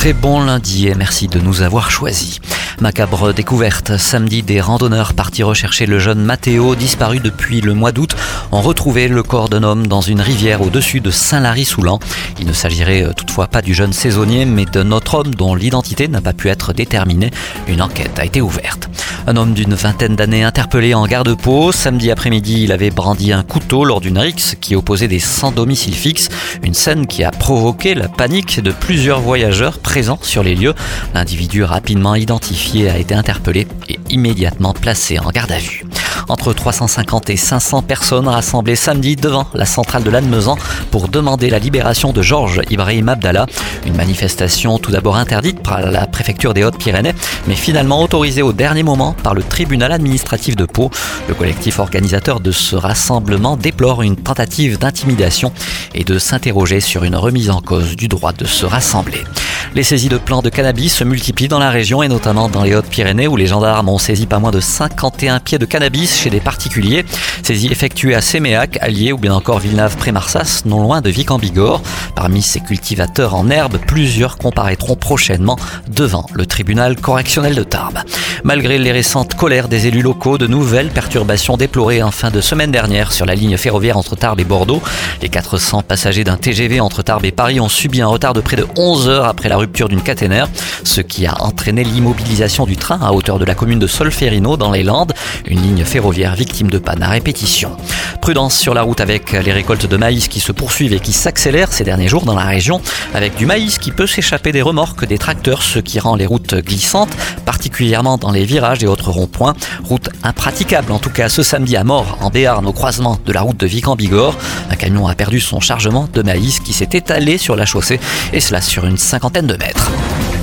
Très bon lundi et merci de nous avoir choisis. Macabre découverte. Samedi, des randonneurs partis rechercher le jeune Matteo, disparu depuis le mois d'août, ont retrouvé le corps d'un homme dans une rivière au-dessus de Saint-Lary-Soulan. Il ne s'agirait euh, toutefois pas du jeune saisonnier, mais d'un autre homme dont l'identité n'a pas pu être déterminée. Une enquête a été ouverte. Un homme d'une vingtaine d'années interpellé en garde-peau. Samedi après-midi, il avait brandi un couteau lors d'une rixe qui opposait des sans domicile fixe. Une scène qui a provoqué la panique de plusieurs voyageurs présents sur les lieux. L'individu rapidement identifié a été interpellé et immédiatement placé en garde à vue. Entre 350 et 500 personnes rassemblées samedi devant la centrale de Lannemezan pour demander la libération de Georges Ibrahim Abdallah. Une manifestation tout d'abord interdite par la préfecture des Hautes-Pyrénées, mais finalement autorisée au dernier moment par le tribunal administratif de Pau. Le collectif organisateur de ce rassemblement déplore une tentative d'intimidation et de s'interroger sur une remise en cause du droit de se rassembler. Les saisies de plants de cannabis se multiplient dans la région et notamment dans les Hautes-Pyrénées où les gendarmes ont saisi pas moins de 51 pieds de cannabis chez des particuliers. Saisies effectuées à Séméac, Allier ou bien encore Villeneuve-Prémarsas, non loin de Vic en Bigorre. Parmi ces cultivateurs en herbe, plusieurs comparaîtront prochainement devant le tribunal correctionnel de Tarbes. Malgré les récentes colères des élus locaux, de nouvelles perturbations déplorées en fin de semaine dernière sur la ligne ferroviaire entre Tarbes et Bordeaux. Les 400 passagers d'un TGV entre Tarbes et Paris ont subi un retard de près de 11 heures après la rupture d'une caténaire, ce qui a entraîné l'immobilisation du train à hauteur de la commune de Solferino dans les Landes, une ligne ferroviaire victime de panne à répétition. Prudence sur la route avec les récoltes de maïs qui se poursuivent et qui s'accélèrent ces derniers jours dans la région, avec du maïs qui peut s'échapper des remorques des tracteurs, ce qui rend les routes glissantes, particulièrement dans les virages et autres ronds-points. Route impraticable en tout cas ce samedi à mort en Béarn au croisement de la route de Vic en Bigorre. Un camion a perdu son chargement de maïs qui s'est étalé sur la chaussée et cela sur une cinquantaine de 22 mètres.